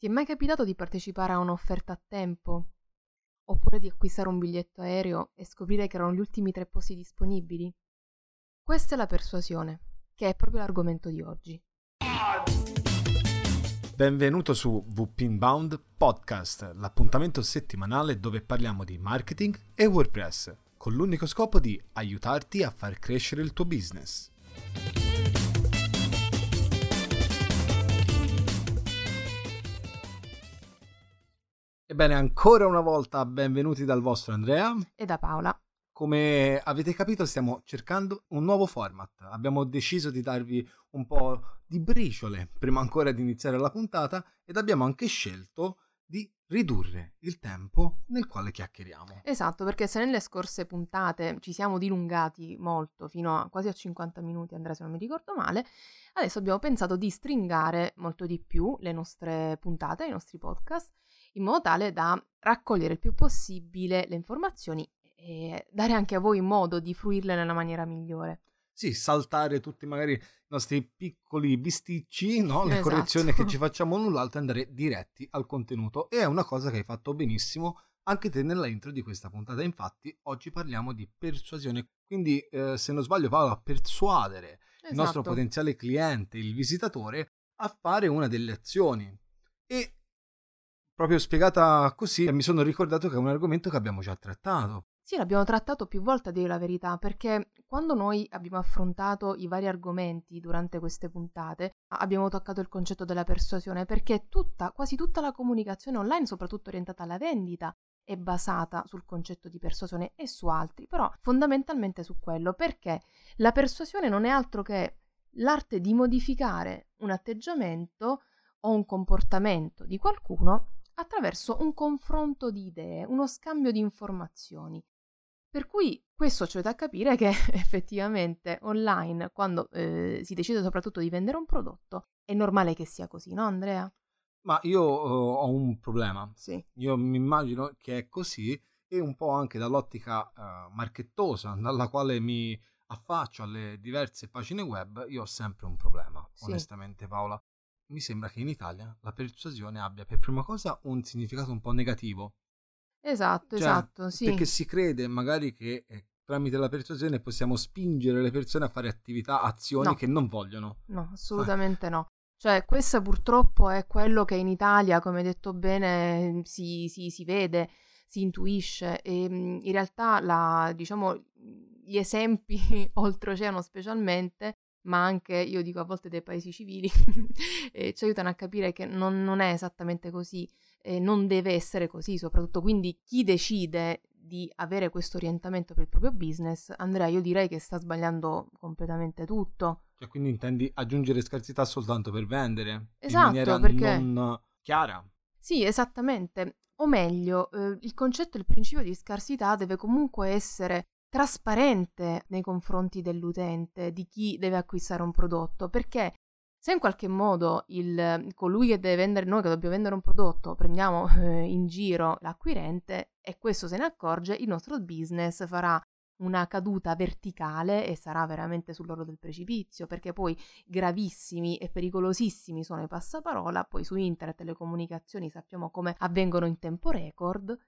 Ti è mai capitato di partecipare a un'offerta a tempo? Oppure di acquistare un biglietto aereo e scoprire che erano gli ultimi tre posti disponibili? Questa è la persuasione, che è proprio l'argomento di oggi. Benvenuto su VP Inbound Podcast, l'appuntamento settimanale dove parliamo di marketing e WordPress, con l'unico scopo di aiutarti a far crescere il tuo business. Ebbene, ancora una volta benvenuti dal vostro Andrea. E da Paola. Come avete capito stiamo cercando un nuovo format. Abbiamo deciso di darvi un po' di briciole prima ancora di iniziare la puntata ed abbiamo anche scelto di ridurre il tempo nel quale chiacchieriamo. Esatto, perché se nelle scorse puntate ci siamo dilungati molto, fino a quasi a 50 minuti, Andrea se non mi ricordo male, adesso abbiamo pensato di stringare molto di più le nostre puntate, i nostri podcast in modo tale da raccogliere il più possibile le informazioni e dare anche a voi modo di fruirle nella maniera migliore. Sì, saltare tutti magari i nostri piccoli bisticci, no? le Esatto. correzioni che ci facciamo null'altro e andare diretti al contenuto. E è una cosa che hai fatto benissimo anche te nella intro di questa puntata. Infatti, oggi parliamo di persuasione. Quindi, eh, se non sbaglio, Paola, persuadere il nostro Esatto. potenziale cliente, il visitatore, a fare una delle azioni. E proprio spiegata così, mi sono ricordato che è un argomento che abbiamo già trattato. Sì, l'abbiamo trattato più volte a dire la verità, perché quando noi abbiamo affrontato i vari argomenti durante queste puntate, abbiamo toccato il concetto della persuasione, perché tutta, quasi tutta la comunicazione online, soprattutto orientata alla vendita, è basata sul concetto di persuasione e su altri, però fondamentalmente su quello, perché la persuasione non è altro che l'arte di modificare un atteggiamento o un comportamento di qualcuno attraverso un confronto di idee, uno scambio di informazioni. Per cui questo ci da capire che effettivamente online, quando eh, si decide soprattutto di vendere un prodotto, è normale che sia così, no Andrea? Ma io eh, ho un problema. Sì. Io mi immagino che è così e un po' anche dall'ottica eh, marchettosa dalla quale mi affaccio alle diverse pagine web, io ho sempre un problema, Sì. onestamente Paola. Mi sembra che in Italia la persuasione abbia per prima cosa un significato un po' negativo. Esatto, Cioè, esatto, sì. Perché si crede magari che eh, tramite la persuasione possiamo spingere le persone a fare attività, azioni No. che non vogliono. No, assolutamente no. Cioè, questo purtroppo è quello che in Italia, come detto bene, si, si- si vede, si intuisce e mh, in realtà la, diciamo, gli esempi oltreoceano specialmente, ma anche io dico a volte dei paesi civili, eh, ci aiutano a capire che non, non è esattamente così, e non deve essere così, soprattutto quindi chi decide di avere questo orientamento per il proprio business, Andrea, io direi che sta sbagliando completamente tutto. Cioè, quindi intendi aggiungere scarsità soltanto per vendere? Esatto, in maniera perché- non chiara. Sì, esattamente. O meglio, eh, il concetto il principio di scarsità deve comunque essere trasparente nei confronti dell'utente, di chi deve acquistare un prodotto, perché se in qualche modo il, colui che deve vendere, noi che dobbiamo vendere un prodotto, prendiamo eh, in giro l'acquirente e questo se ne accorge, il nostro business farà una caduta verticale e sarà veramente sull'oro del precipizio, perché poi gravissimi e pericolosissimi sono i passaparola, poi su internet le comunicazioni sappiamo come avvengono in tempo record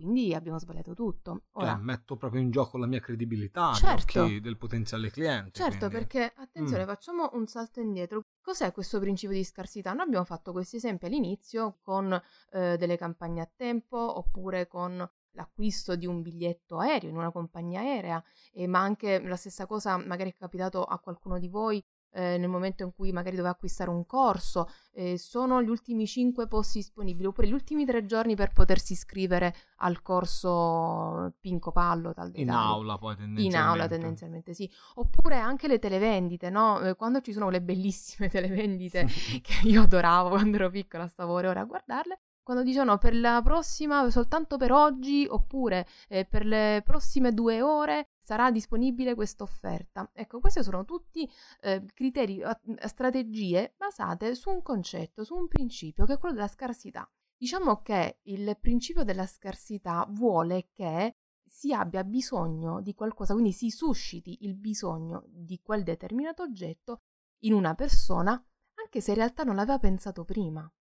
quindi abbiamo sbagliato tutto. Ora, Cioè, metto proprio in gioco la mia credibilità Certo. del potenziale cliente. certo, quindi. perché attenzione, Mm. facciamo un salto indietro. Cos'è questo principio di scarsità? Noi abbiamo fatto questi esempi all'inizio con eh, delle campagne a tempo oppure con l'acquisto di un biglietto aereo in una compagnia aerea, eh, ma anche la stessa cosa magari è capitato a qualcuno di voi eh, nel momento in cui magari doveva acquistare un corso, eh, sono gli ultimi cinque posti disponibili oppure gli ultimi tre giorni per potersi iscrivere al corso Pinco Pallo tal In aula poi In tendenzialmente. aula tendenzialmente sì, oppure anche le televendite, no? Eh, Quando ci sono quelle bellissime televendite che io adoravo quando ero piccola, stavo ore ore a guardarle, quando dicevano per la prossima, soltanto per oggi, oppure eh, per le prossime due ore sarà disponibile questa offerta. Ecco, questi sono tutti eh, criteri, a- strategie basate su un concetto, su un principio che è quello della scarsità. Diciamo che il principio della scarsità vuole che si abbia bisogno di qualcosa, quindi si susciti il bisogno di quel determinato oggetto in una persona, anche se in realtà non l'aveva pensato prima.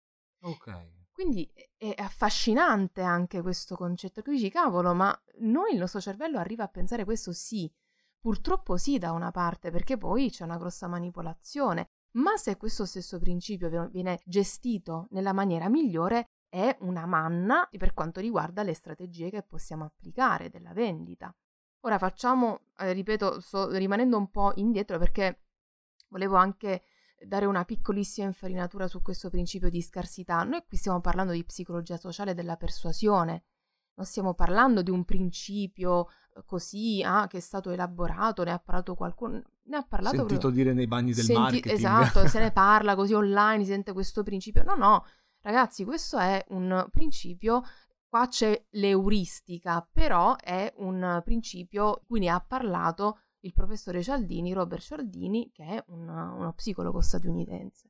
Ok. Quindi è affascinante anche questo concetto, che dici, cavolo, ma noi il nostro cervello arriva a pensare questo sì, purtroppo sì da una parte, perché poi c'è una grossa manipolazione, ma se questo stesso principio viene gestito nella maniera migliore, è una manna per quanto riguarda le strategie che possiamo applicare della vendita. Ora facciamo, eh, ripeto, sto rimanendo un po' indietro perché volevo anche dare una piccolissima infarinatura su questo principio di scarsità. Noi qui stiamo parlando di psicologia sociale della persuasione, non stiamo parlando di un principio eh, così ah, che è stato elaborato, ne ha parlato qualcuno, ne ha parlato sentito proprio... dire nei bagni del Senti... marketing. Esatto, se ne parla così online, si sente questo principio. No, no, ragazzi, questo è un principio Qua c'è l'euristica, però è un principio cui ne ha parlato il professore Cialdini, Robert Cialdini, che è un, uno psicologo statunitense.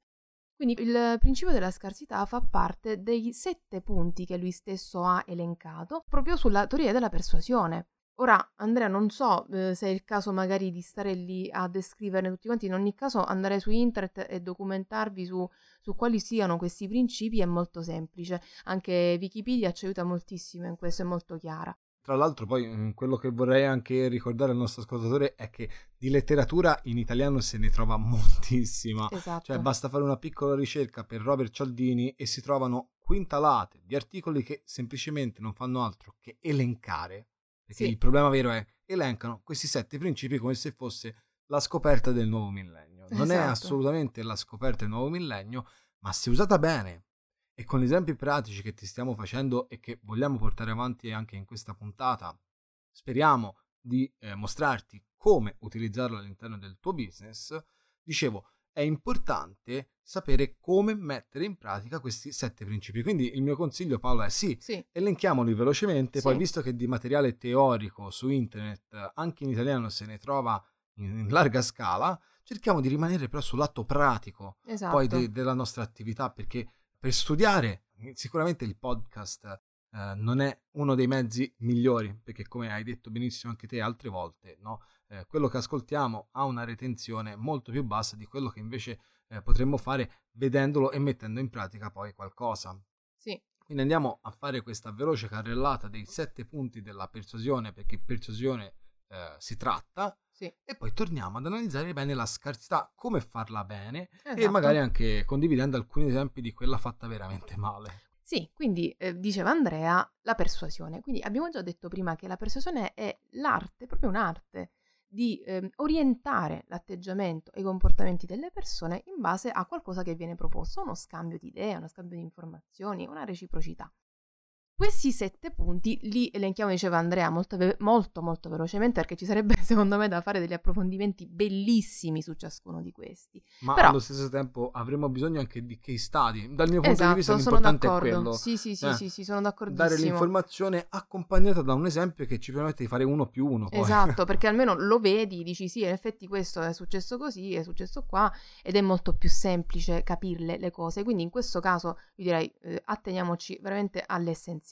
Quindi il principio della scarsità fa parte dei sette punti che lui stesso ha elencato proprio sulla teoria della persuasione. Ora, Andrea, non so eh, se è il caso magari di stare lì a descriverne tutti quanti, in ogni caso andare su internet e documentarvi su, su quali siano questi principi è molto semplice. Anche Wikipedia ci aiuta moltissimo in questo, è molto chiara. Tra l'altro poi mm, quello che vorrei anche ricordare al nostro ascoltatore è che di letteratura in italiano se ne trova moltissima. Esatto. Cioè basta fare una piccola ricerca per Robert Cialdini e si trovano quintalate di articoli che semplicemente non fanno altro che elencare. Perché sì. il problema vero è elencano questi sette principi come se fosse la scoperta del nuovo millennio. Non esatto. è assolutamente la scoperta del nuovo millennio, ma se usata bene e con gli esempi pratici che ti stiamo facendo e che vogliamo portare avanti anche in questa puntata, speriamo di eh, mostrarti come utilizzarlo all'interno del tuo business. Dicevo, è importante sapere come mettere in pratica questi sette principi. Quindi il mio consiglio, Paolo, è sì, sì. elenchiamoli velocemente, sì. poi visto che di materiale teorico su internet anche in italiano se ne trova in, larga scala, cerchiamo di rimanere però sul lato pratico esatto. poi de- della nostra attività, perché per studiare, sicuramente il podcast eh, non è uno dei mezzi migliori, perché come hai detto benissimo anche te altre volte, no? eh, quello che ascoltiamo ha una retenzione molto più bassa di quello che invece eh, potremmo fare vedendolo e mettendo in pratica poi qualcosa. Sì. Quindi andiamo a fare questa veloce carrellata dei sette punti della persuasione, perché persuasione eh, si tratta, sì. e poi torniamo ad analizzare bene la scarsità, come farla bene esatto. e magari anche condividendo alcuni esempi di quella fatta veramente male. Sì, quindi eh, diceva Andrea la persuasione. Quindi abbiamo già detto prima che la persuasione è l'arte, proprio un'arte di eh, orientare l'atteggiamento e i comportamenti delle persone in base a qualcosa che viene proposto, uno scambio di idee, uno scambio di informazioni, una reciprocità. Questi sette punti li elenchiamo, diceva Andrea, molto, molto, molto velocemente perché ci sarebbe secondo me da fare degli approfondimenti bellissimi su ciascuno di questi. Ma Però, allo stesso tempo avremo bisogno anche di case study. Dal mio punto esatto, di vista sono l'importante d'accordo. è quello. Sì, sì, sì, eh, sì, sì, sono d'accordissimo. Dare l'informazione accompagnata da un esempio che ci permette di fare uno più uno. Poi. Esatto, perché almeno lo vedi, dici sì, in effetti questo è successo così, è successo qua ed è molto più semplice capirle le cose. Quindi in questo caso io direi eh, atteniamoci veramente all'essenziale.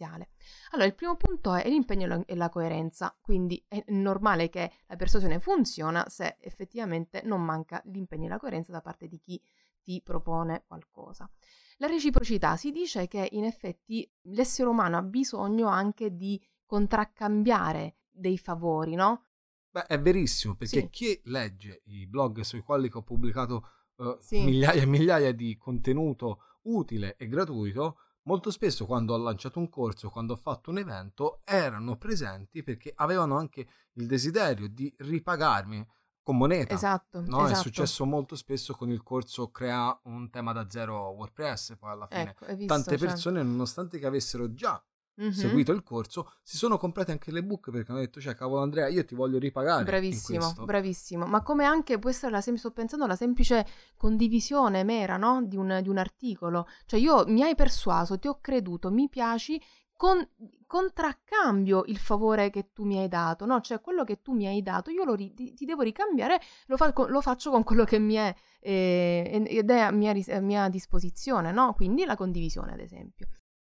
Allora, il primo punto è l'impegno e la coerenza, quindi è normale che la persuasione funziona se effettivamente non manca l'impegno e la coerenza da parte di chi ti propone qualcosa. La reciprocità si dice che in effetti l'essere umano ha bisogno anche di contraccambiare dei favori, no? Beh, è verissimo, perché sì. chi legge i blog sui quali ho pubblicato uh, sì. migliaia e migliaia di contenuto utile e gratuito, molto spesso quando ho lanciato un corso, quando ho fatto un evento, erano presenti perché avevano anche il desiderio di ripagarmi con moneta. Esatto, no? esatto. È successo molto spesso con il corso Crea un tema da zero WordPress, poi alla fine ecco, visto, tante cioè... persone, nonostante che avessero già mm-hmm. seguito il corso, si sono comprate anche le book perché hanno detto, cioè, cavolo Andrea, io ti voglio ripagare. Bravissimo, bravissimo. Ma come anche può essere la sem- sto pensando alla semplice condivisione mera, no? Di un, di un articolo. Cioè, io mi hai persuaso, ti ho creduto, mi piaci, con, contraccambio il favore che tu mi hai dato, no? Cioè quello che tu mi hai dato, io ri- ti devo ricambiare, lo, fa- lo, faccio con quello che mi è eh, ed è a mia, a mia disposizione, no? Quindi la condivisione, ad esempio.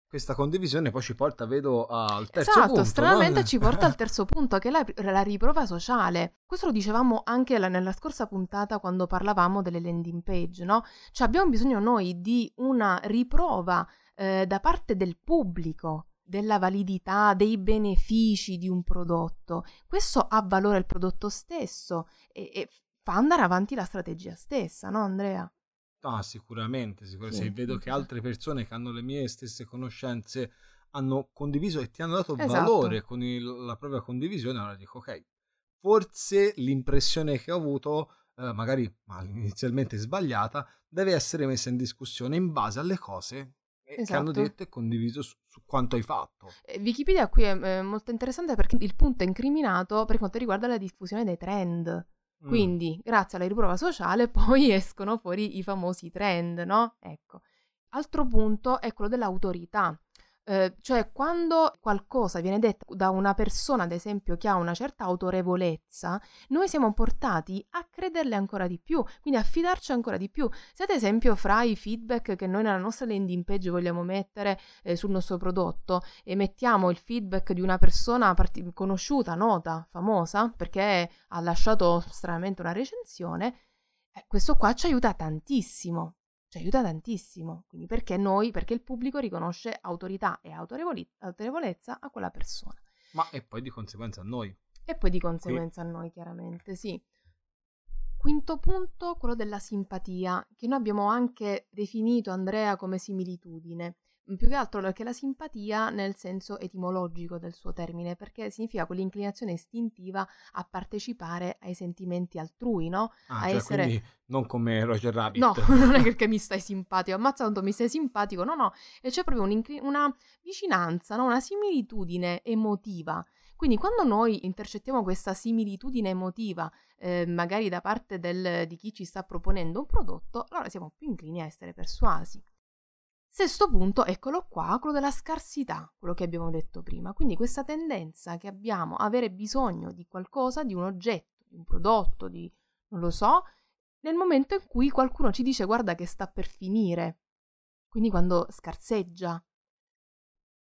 Questa condivisione poi ci porta, vedo, al terzo esatto, punto. stranamente no? ci porta al terzo punto, che è la, la riprova sociale. Questo lo dicevamo anche la, nella scorsa puntata quando parlavamo delle landing page, no? Cioè abbiamo bisogno noi di una riprova eh, da parte del pubblico della validità, dei benefici di un prodotto. Questo ha valore al prodotto stesso e, e fa andare avanti la strategia stessa, no Andrea? Ah, sicuramente, sicuramente. Sì. Se vedo che altre persone che hanno le mie stesse conoscenze hanno condiviso e ti hanno dato Esatto. valore con il- la propria condivisione, allora dico, ok, forse l'impressione che ho avuto, eh, magari ma inizialmente sbagliata, deve essere messa in discussione in base alle cose eh, che hanno Esatto. detto e condiviso su, su quanto hai fatto. Wikipedia qui è eh, molto interessante perché il punto è incriminato per quanto riguarda la diffusione dei trend. Mm. Quindi, grazie alla riprova sociale, poi escono fuori i famosi trend, no? Ecco. Altro punto è quello dell'autorità. Eh, cioè, quando qualcosa viene detto da una persona, ad esempio, che ha una certa autorevolezza, noi siamo portati a crederle ancora di più, quindi a fidarci ancora di più. Se ad esempio fra i feedback che noi nella nostra landing page vogliamo mettere eh, sul nostro prodotto e mettiamo il feedback di una persona parti- conosciuta, nota, famosa, perché ha lasciato stranamente una recensione, eh, questo qua ci aiuta tantissimo. Ci aiuta tantissimo. Quindi perché noi, perché il pubblico riconosce autorità e autorevoli- autorevolezza a quella persona. Ma e poi di conseguenza a noi. E poi di conseguenza a noi, chiaramente, sì. Quinto punto, quello della simpatia, che noi abbiamo anche definito, Andrea, come similitudine. Mm, Più che altro perché la simpatia nel senso etimologico del suo termine, perché significa quell'inclinazione istintiva a partecipare ai sentimenti altrui, no? Ah, A cioè, essere- quindi non come Roger Rabbit. No, non è perché mi stai simpatico, ammazza quanto mi stai simpatico, no, no, e c'è proprio una vicinanza, no? una similitudine emotiva. Quindi quando noi intercettiamo questa similitudine emotiva, eh, magari da parte del- di chi ci sta proponendo un prodotto, allora siamo più inclini a essere persuasi. Sesto punto, eccolo qua, quello della scarsità, quello che abbiamo detto prima. Quindi questa tendenza che abbiamo a avere bisogno di qualcosa, di un oggetto, di un prodotto, di non lo so, nel momento in cui qualcuno ci dice guarda che sta per finire. Quindi quando scarseggia.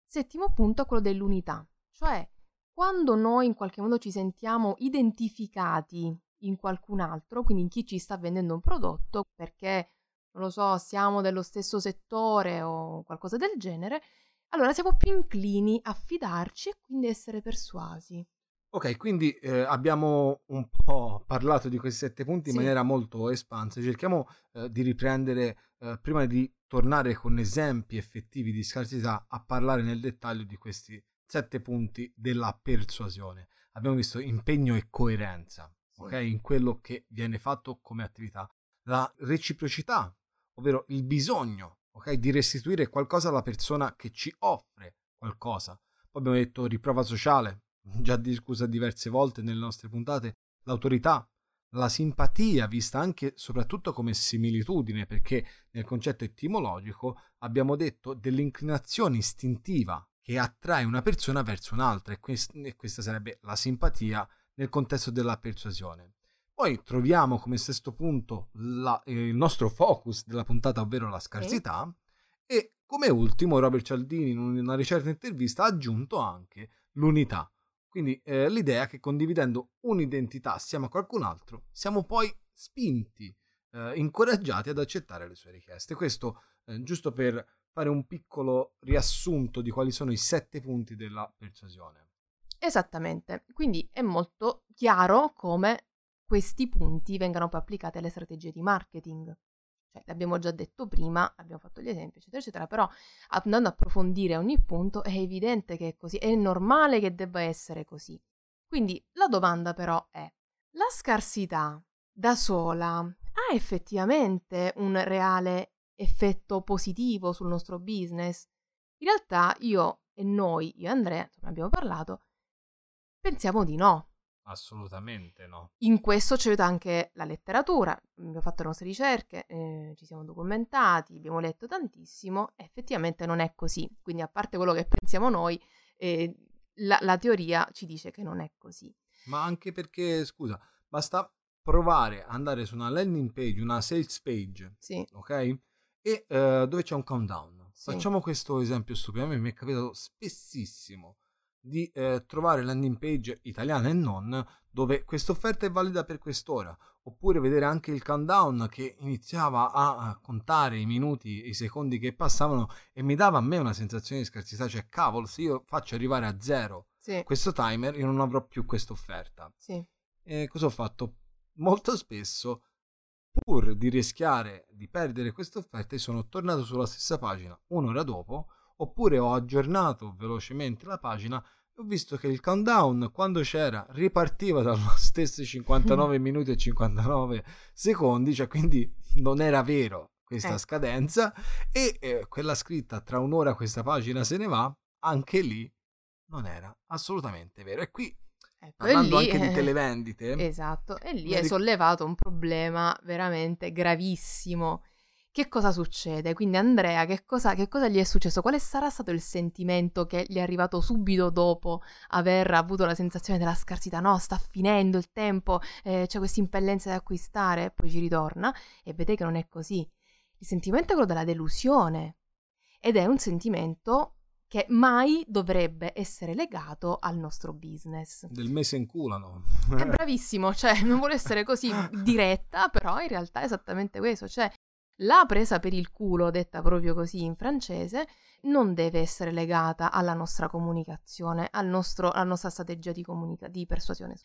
Settimo punto quello dell'unità, cioè quando noi in qualche modo ci sentiamo identificati in qualcun altro, quindi in chi ci sta vendendo un prodotto, perché non lo so, siamo dello stesso settore o qualcosa del genere, allora siamo più inclini a fidarci e quindi essere persuasi. Ok, quindi eh, abbiamo un po' parlato di questi sette punti in Sì. maniera molto espansa. Cerchiamo eh, di riprendere, eh, prima di tornare con esempi effettivi di scarsità, a parlare nel dettaglio di questi sette punti della persuasione. Abbiamo visto impegno e coerenza, ok? In quello che viene fatto come attività. La reciprocità, ovvero il bisogno, ok? Di restituire qualcosa alla persona che ci offre qualcosa. Poi abbiamo detto riprova sociale, già discussa diverse volte nelle nostre puntate, l'autorità, la simpatia vista anche e soprattutto come similitudine, perché nel concetto etimologico abbiamo detto dell'inclinazione istintiva che attrae una persona verso un'altra e questa sarebbe la simpatia nel contesto della persuasione. Poi troviamo come sesto punto la- eh, il nostro focus della puntata, ovvero la scarsità, e come ultimo Robert Cialdini in una recente intervista ha aggiunto anche l'unità. Quindi eh, l'idea che condividendo un'identità assieme a qualcun altro siamo poi spinti, eh, incoraggiati ad accettare le sue richieste. Questo eh, giusto per fare un piccolo riassunto di quali sono i sette punti della persuasione. Esattamente, quindi è molto chiaro come questi punti vengano poi applicati alle strategie di marketing. Cioè, l'abbiamo già detto prima, abbiamo fatto gli esempi, eccetera, eccetera, però andando a approfondire ogni punto è evidente che è così, è normale che debba essere così. Quindi la domanda però è, la scarsità da sola ha effettivamente un reale effetto positivo sul nostro business? In realtà io e noi, io e Andrea, insomma abbiamo parlato, pensiamo di no. Assolutamente no. In questo ci aiuta anche la letteratura, abbiamo fatto le nostre ricerche, eh, ci siamo documentati, abbiamo letto tantissimo, effettivamente non è così. Quindi a parte quello che pensiamo noi, eh, la, la teoria ci dice che non è così. Ma anche perché, scusa, basta provare ad andare su una landing page, una sales page, Sì, ok? E eh, dove c'è un countdown. Sì. Facciamo questo esempio stupido, a me mi è capitato spessissimo di eh, trovare landing page italiana e non dove questa offerta è valida per quest'ora oppure vedere anche il countdown che iniziava a contare i minuti e i secondi che passavano e mi dava a me una sensazione di scarsità cioè cavolo se io faccio arrivare a zero sì. questo timer io non avrò più questa offerta sì. e cosa ho fatto? molto spesso pur di rischiare di perdere questa offerta sono tornato sulla stessa pagina un'ora dopo oppure ho aggiornato velocemente la pagina e ho visto che il countdown quando c'era ripartiva dallo stesso 59 minuti e 59 secondi, cioè quindi non era vero questa eh. scadenza e eh, quella scritta tra un'ora questa pagina se ne va, anche lì non era assolutamente vero. E qui Ecco, parlando lì, anche di televendite. Esatto, e lì è sollevato un problema veramente gravissimo che cosa succede? Quindi Andrea, che cosa, che cosa, gli è successo? Quale sarà stato il sentimento che gli è arrivato subito dopo aver avuto la sensazione della scarsità? No, sta finendo il tempo, eh, c'è questa impellenza di acquistare, poi ci ritorna e vede che non è così. Il sentimento è quello della delusione ed è un sentimento che mai dovrebbe essere legato al nostro business. Del mese in culo, no? è bravissimo, cioè non vuole essere così diretta, però in realtà è esattamente questo, cioè la presa per il culo, detta proprio così in francese, non deve essere legata alla nostra comunicazione, al nostro, alla nostra strategia di, comunica- di persuasione.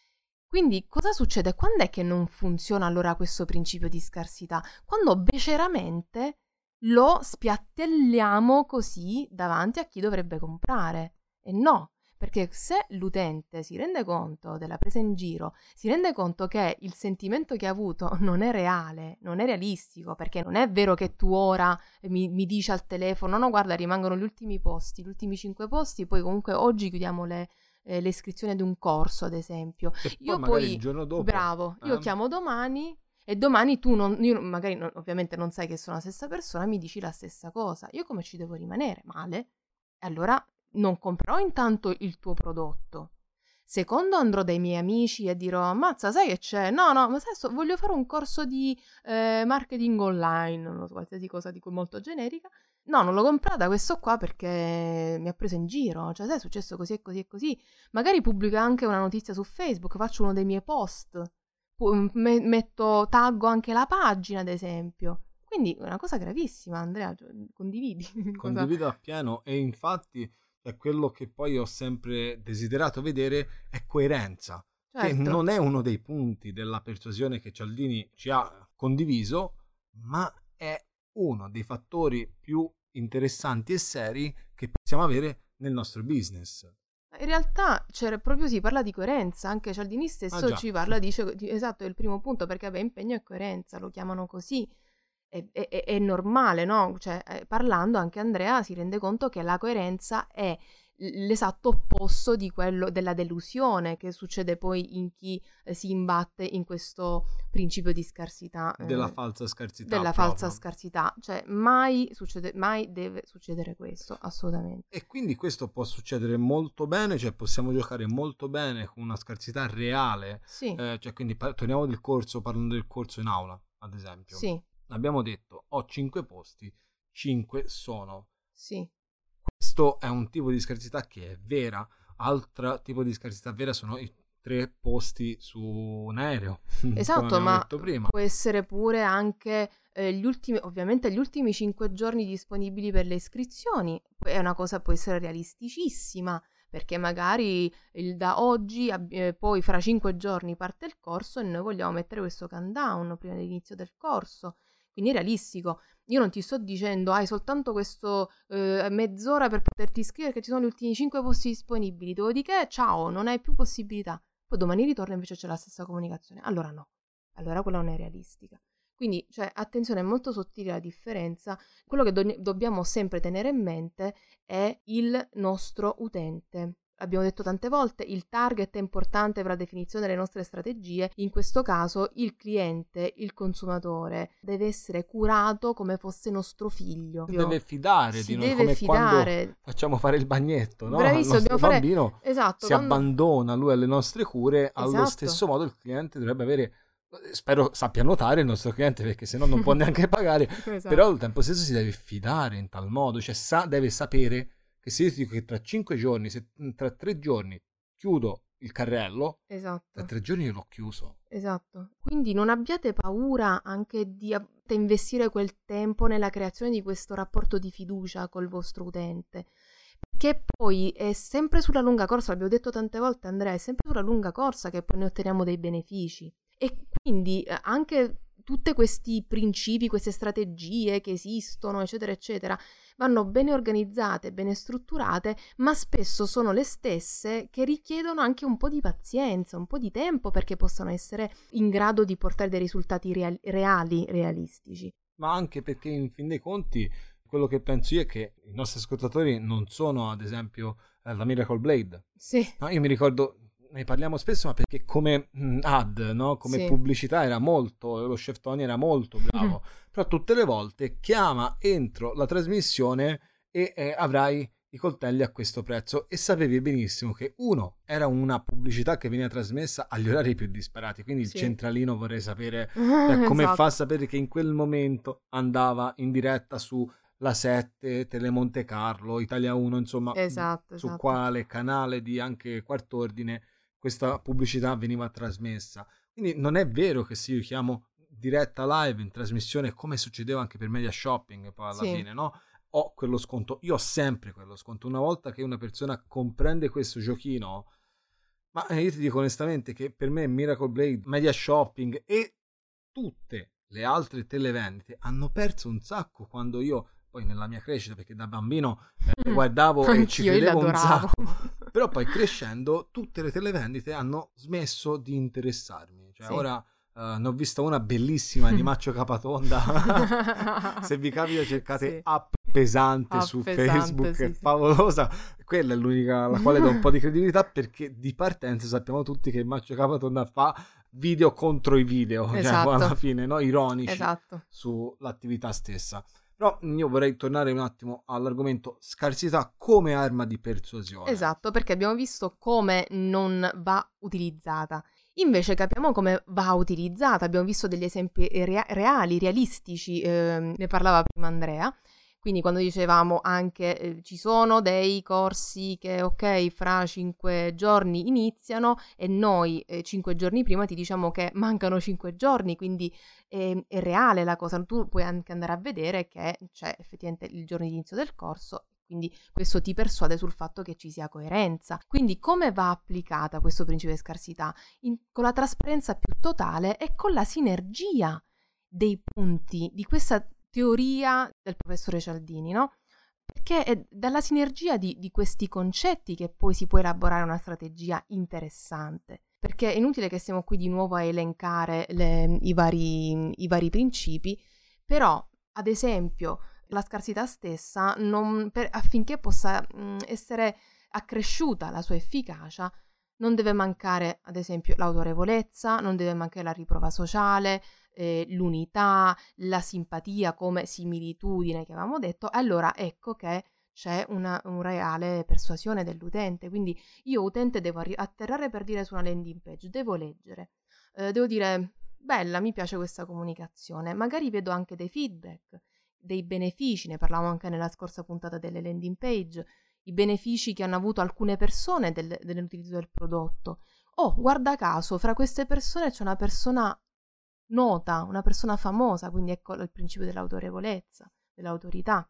Quindi cosa succede? Quando è che non funziona allora questo principio di scarsità? Quando beceramente lo spiattelliamo così davanti a chi dovrebbe comprare. E no, perché se l'utente si rende conto della presa in giro, si rende conto che il sentimento che ha avuto non è reale, non è realistico, perché non è vero che tu ora mi, mi dici al telefono, no guarda rimangono gli ultimi posti, gli ultimi cinque posti, poi comunque oggi chiudiamo le, eh, le iscrizioni ad un corso ad esempio. E io poi, poi il giorno dopo, bravo, io eh? chiamo domani e domani tu non, io magari non, ovviamente non sai che sono la stessa persona, mi dici la stessa cosa. Io come ci devo rimanere? Male? E allora non comprerò intanto il tuo prodotto. Secondo andrò dai miei amici e dirò, ammazza, sai che c'è? No, no, ma sai, voglio fare un corso di eh, marketing online, non so, qualsiasi cosa di cui molto generica. No, non l'ho comprata questo qua perché mi ha preso in giro. Cioè, sai, è successo così e così e così. Magari pubblica anche una notizia su Facebook, faccio uno dei miei post. Me- metto, taggo anche la pagina, ad esempio. Quindi è una cosa gravissima, Andrea, cioè, condividi. Condivido appieno e infatti è quello che poi ho sempre desiderato vedere è coerenza, certo. che non è uno dei punti della persuasione che Cialdini ci ha condiviso, ma è uno dei fattori più interessanti e seri che possiamo avere nel nostro business. In realtà cioè, proprio si parla di coerenza, anche Cialdini stesso ah, ci parla, dice, esatto, è il primo punto, perché vabbè, impegno e coerenza, lo chiamano così è, è, è normale, no? Cioè, eh, parlando anche Andrea si rende conto che la coerenza è l'esatto opposto di quello della delusione che succede poi in chi eh, si imbatte in questo principio di scarsità della eh, falsa scarsità della proprio. falsa scarsità cioè mai succede mai deve succedere questo assolutamente e quindi questo può succedere molto bene cioè possiamo giocare molto bene con una scarsità reale sì. Eh, cioè quindi par- torniamo del corso parlando del corso in aula ad esempio sì abbiamo detto ho 5 posti, 5 sono. Sì. Questo è un tipo di scarsità che è vera, altro tipo di scarsità vera sono i tre posti su un aereo. Esatto, ma può essere pure anche eh, gli ultimi, ovviamente gli ultimi 5 giorni disponibili per le iscrizioni, è una cosa può essere realisticissima perché magari il, da oggi, eh, poi fra 5 giorni parte il corso e noi vogliamo mettere questo countdown prima dell'inizio del corso quindi è realistico. Io non ti sto dicendo hai soltanto questo eh, mezz'ora per poterti iscrivere che ci sono gli ultimi 5 posti disponibili, dopodiché ciao, non hai più possibilità. Poi domani ritorno invece c'è la stessa comunicazione. Allora no, allora quella non è realistica. Quindi, cioè, attenzione, è molto sottile la differenza. Quello che do- dobbiamo sempre tenere in mente è il nostro utente abbiamo detto tante volte, il target è importante per la definizione delle nostre strategie, in questo caso il cliente, il consumatore, deve essere curato come fosse nostro figlio. Si deve fidare si di noi, come fidare. facciamo fare il bagnetto, no? Bravissimo, il bambino fare... esatto, si quando... abbandona lui alle nostre cure, esatto. allo stesso modo il cliente dovrebbe avere spero sappia nuotare il nostro cliente perché se no non può neanche pagare, esatto. però al tempo stesso si deve fidare in tal modo, cioè sa, deve sapere che se io ti dico che tra cinque giorni, se tra tre giorni chiudo il carrello, esatto. tra tre giorni l'ho chiuso. Esatto. Quindi non abbiate paura anche di investire quel tempo nella creazione di questo rapporto di fiducia col vostro utente. Perché poi è sempre sulla lunga corsa, l'abbiamo detto tante volte Andrea, è sempre sulla lunga corsa che poi ne otteniamo dei benefici. E quindi eh, anche tutti questi principi, queste strategie che esistono, eccetera, eccetera, vanno bene organizzate, bene strutturate, ma spesso sono le stesse che richiedono anche un po' di pazienza, un po' di tempo perché possano essere in grado di portare dei risultati reali, reali realistici. Ma anche perché in fin dei conti quello che penso io è che i nostri ascoltatori non sono ad esempio eh, la Miracle Blade. Sì. No, io mi ricordo ne parliamo spesso, ma perché come mm, ad, no? come sì. pubblicità era molto, lo chef Tony era molto bravo, però tutte le volte chiama entro la trasmissione e eh, avrai i coltelli a questo prezzo e sapevi benissimo che uno era una pubblicità che veniva trasmessa agli orari più disparati, quindi sì. il centralino vorrei sapere eh, come esatto. fa a sapere che in quel momento andava in diretta su la 7, Telemonte Carlo, Italia 1, insomma, esatto, su esatto. quale canale di anche quart'ordine questa pubblicità veniva trasmessa. Quindi non è vero che se io chiamo diretta live in trasmissione come succedeva anche per media shopping poi alla sì. fine, no? Ho quello sconto, io ho sempre quello sconto. Una volta che una persona comprende questo giochino, ma eh, io ti dico onestamente che per me Miracle Blade, Media Shopping e tutte le altre televendite hanno perso un sacco quando io poi nella mia crescita, perché da bambino eh, le guardavo e ci credevo un sacco, però poi crescendo tutte le televendite hanno smesso di interessarmi, cioè sì. ora uh, ne ho vista una bellissima di Maccio Capatonda, se vi capita cercate sì. app pesante app su pesante, Facebook, sì, è favolosa, quella è l'unica alla quale do un po' di credibilità perché di partenza sappiamo tutti che Maccio Capatonda fa video contro i video, esatto. cioè alla fine, no? ironici esatto. sull'attività stessa. Però io vorrei tornare un attimo all'argomento scarsità come arma di persuasione. Esatto, perché abbiamo visto come non va utilizzata. Invece capiamo come va utilizzata, abbiamo visto degli esempi rea- reali, realistici, eh, ne parlava prima Andrea, quindi quando dicevamo anche eh, ci sono dei corsi che ok fra cinque giorni iniziano e noi eh, cinque giorni prima ti diciamo che mancano cinque giorni, quindi eh, è reale la cosa, tu puoi anche andare a vedere che c'è effettivamente il giorno di inizio del corso quindi questo ti persuade sul fatto che ci sia coerenza. Quindi come va applicata questo principio di scarsità? In, con la trasparenza più totale e con la sinergia dei punti di questa teoria del professore Cialdini, no? Perché è dalla sinergia di, di questi concetti che poi si può elaborare una strategia interessante. Perché è inutile che stiamo qui di nuovo a elencare le, i, vari, i vari principi, però, ad esempio, la scarsità stessa, per, affinché possa mh, essere accresciuta la sua efficacia, non deve mancare, ad esempio, l'autorevolezza, non deve mancare la riprova sociale, eh, l'unità, la simpatia come similitudine che avevamo detto, allora ecco che c'è una un reale persuasione dell'utente. Quindi io utente devo arri- atterrare per dire su una landing page, devo leggere, eh, devo dire bella, mi piace questa comunicazione, magari vedo anche dei feedback, dei benefici, ne parlavamo anche nella scorsa puntata delle landing page, i benefici che hanno avuto alcune persone del, dell'utilizzo del prodotto. Oh, guarda caso, fra queste persone c'è una persona nota, una persona famosa, quindi ecco il principio dell'autorevolezza, dell'autorità.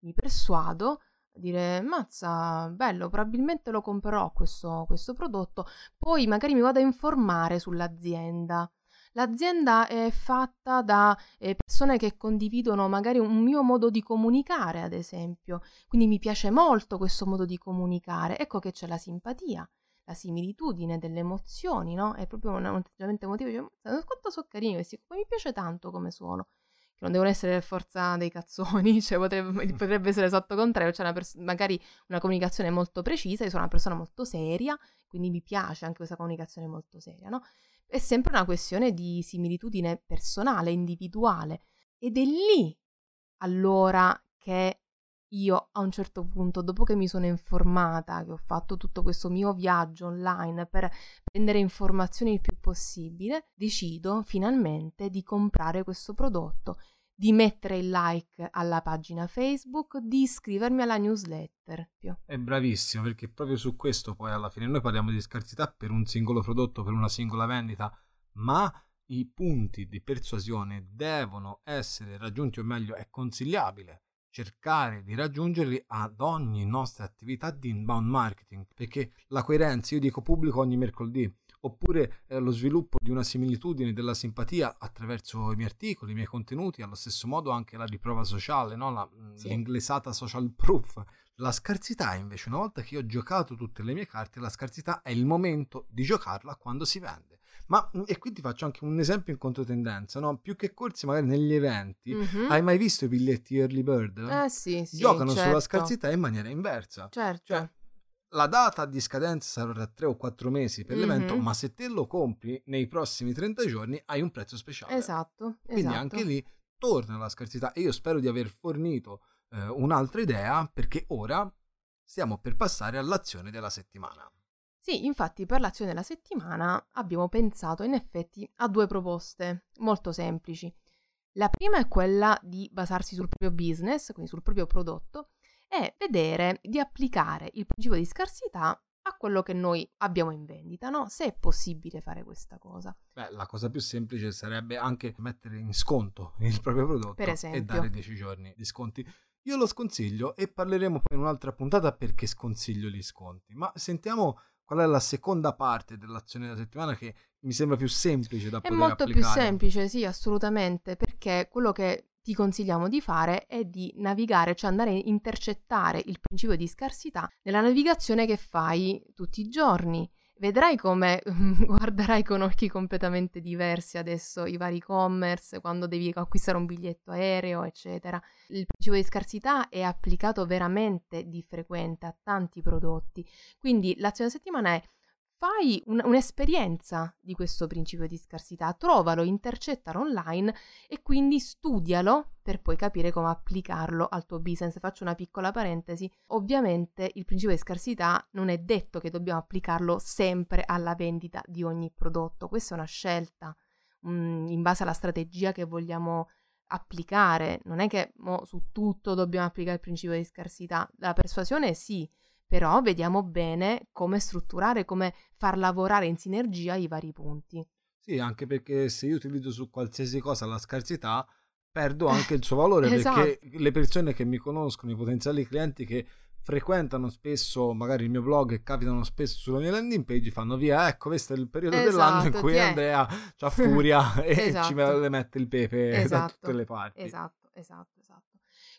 Mi persuado a dire, mazza, bello, probabilmente lo comprerò questo, questo prodotto, poi magari mi vado a informare sull'azienda. L'azienda è fatta da eh, persone che condividono magari un mio modo di comunicare, ad esempio, quindi mi piace molto questo modo di comunicare. Ecco che c'è la simpatia la similitudine delle emozioni, no? È proprio un, atteggiamento emotivo, dice, quanto sono carini questi, mi piace tanto come suono, che non devono essere per forza dei cazzoni, cioè potrebbe, potrebbe essere sotto contrario, c'è una pers- magari una comunicazione molto precisa, io sono una persona molto seria, quindi mi piace anche questa comunicazione molto seria, no? È sempre una questione di similitudine personale, individuale, ed è lì allora che io a un certo punto, dopo che mi sono informata, che ho fatto tutto questo mio viaggio online per prendere informazioni il più possibile, decido finalmente di comprare questo prodotto, di mettere il like alla pagina Facebook, di iscrivermi alla newsletter. È bravissimo perché proprio su questo poi alla fine noi parliamo di scarsità per un singolo prodotto, per una singola vendita, ma i punti di persuasione devono essere raggiunti o meglio è consigliabile cercare di raggiungerli ad ogni nostra attività di inbound marketing, perché la coerenza, io dico pubblico ogni mercoledì, oppure eh, lo sviluppo di una similitudine della simpatia attraverso i miei articoli, i miei contenuti, allo stesso modo anche la riprova sociale, no? la, mm, sì. l'inglesata social proof. La scarsità invece, una volta che io ho giocato tutte le mie carte, la scarsità è il momento di giocarla quando si vende. Ma mm, e qui ti faccio anche un esempio in controtendenza, no? Più che corsi, magari negli eventi, mm-hmm. hai mai visto i biglietti early bird? Eh sì, sì. Giocano certo. sulla scarsità in maniera inversa. Certo. Cioè, la data di scadenza sarà tra 3 o 4 mesi per mm-hmm. l'evento, ma se te lo compri nei prossimi 30 giorni hai un prezzo speciale. Esatto. Quindi esatto. anche lì torna la scarsità e io spero di aver fornito eh, un'altra idea perché ora stiamo per passare all'azione della settimana. Sì, infatti per l'azione della settimana abbiamo pensato in effetti a due proposte molto semplici. La prima è quella di basarsi sul proprio business, quindi sul proprio prodotto, e vedere di applicare il principio di scarsità a quello che noi abbiamo in vendita, no? Se è possibile fare questa cosa. Beh, la cosa più semplice sarebbe anche mettere in sconto il proprio prodotto per e dare 10 giorni di sconti. Io lo sconsiglio e parleremo poi in un'altra puntata perché sconsiglio gli sconti, ma sentiamo qual è la seconda parte dell'azione della settimana che mi sembra più semplice da è poter molto applicare. più semplice, sì, assolutamente, perché quello che ti consigliamo di fare è di navigare, cioè andare a intercettare il principio di scarsità nella navigazione che fai tutti i giorni vedrai come guarderai con occhi completamente diversi adesso i vari e-commerce, quando devi acquistare un biglietto aereo, eccetera. Il principio di scarsità è applicato veramente di frequente a tanti prodotti. Quindi l'azione settimana è fai un, un'esperienza di questo principio di scarsità, trovalo, intercettalo online e quindi studialo per poi capire come applicarlo al tuo business. Faccio una piccola parentesi, ovviamente il principio di scarsità non è detto che dobbiamo applicarlo sempre alla vendita di ogni prodotto, questa è una scelta um, in base alla strategia che vogliamo applicare, non è che mo, su tutto dobbiamo applicare il principio di scarsità, la persuasione sì, però vediamo bene come strutturare, come far lavorare in sinergia i vari punti. Sì, anche perché se io utilizzo su qualsiasi cosa la scarsità, perdo anche il suo valore esatto. perché le persone che mi conoscono, i potenziali clienti che frequentano spesso magari il mio blog e capitano spesso sulla mia landing page fanno via ecco questo è il periodo esatto, dell'anno in cui Andrea ha furia e esatto. ci mette il pepe esatto. da tutte le parti esatto esatto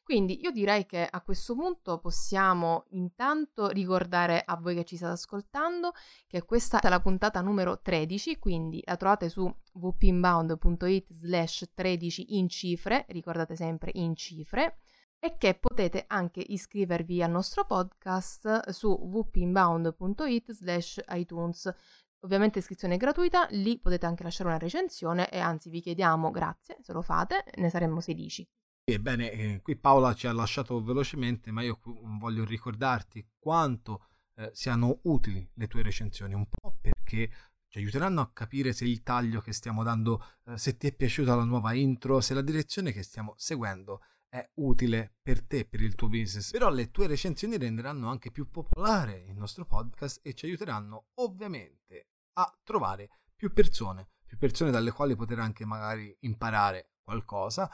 quindi io direi che a questo punto possiamo intanto ricordare a voi che ci state ascoltando che questa è la puntata numero 13, quindi la trovate su wpinbound.it slash 13 in cifre, ricordate sempre in cifre, e che potete anche iscrivervi al nostro podcast su wpinbound.it slash iTunes. Ovviamente iscrizione gratuita, lì potete anche lasciare una recensione e anzi vi chiediamo grazie se lo fate, ne saremmo felici. Ebbene, eh, qui Paola ci ha lasciato velocemente, ma io voglio ricordarti quanto eh, siano utili le tue recensioni, un po' perché ci aiuteranno a capire se il taglio che stiamo dando, eh, se ti è piaciuta la nuova intro, se la direzione che stiamo seguendo è utile per te, per il tuo business. Però le tue recensioni renderanno anche più popolare il nostro podcast e ci aiuteranno ovviamente a trovare più persone, più persone dalle quali poter anche magari imparare qualcosa,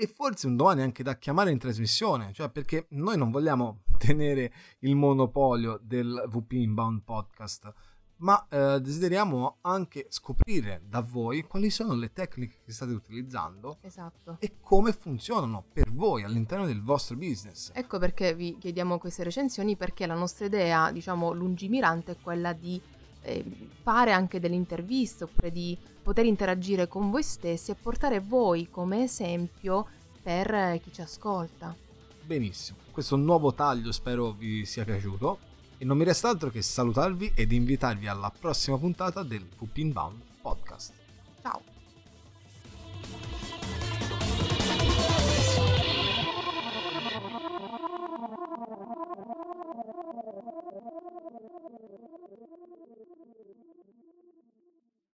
e forse un domani anche da chiamare in trasmissione, cioè perché noi non vogliamo tenere il monopolio del VP Inbound Podcast, ma eh, desideriamo anche scoprire da voi quali sono le tecniche che state utilizzando esatto. e come funzionano per voi all'interno del vostro business. Ecco perché vi chiediamo queste recensioni, perché la nostra idea, diciamo, lungimirante è quella di eh, fare anche delle interviste oppure di poter interagire con voi stessi e portare voi come esempio per chi ci ascolta. Benissimo, questo nuovo taglio spero vi sia piaciuto e non mi resta altro che salutarvi ed invitarvi alla prossima puntata del VP Inbound Podcast. Ciao!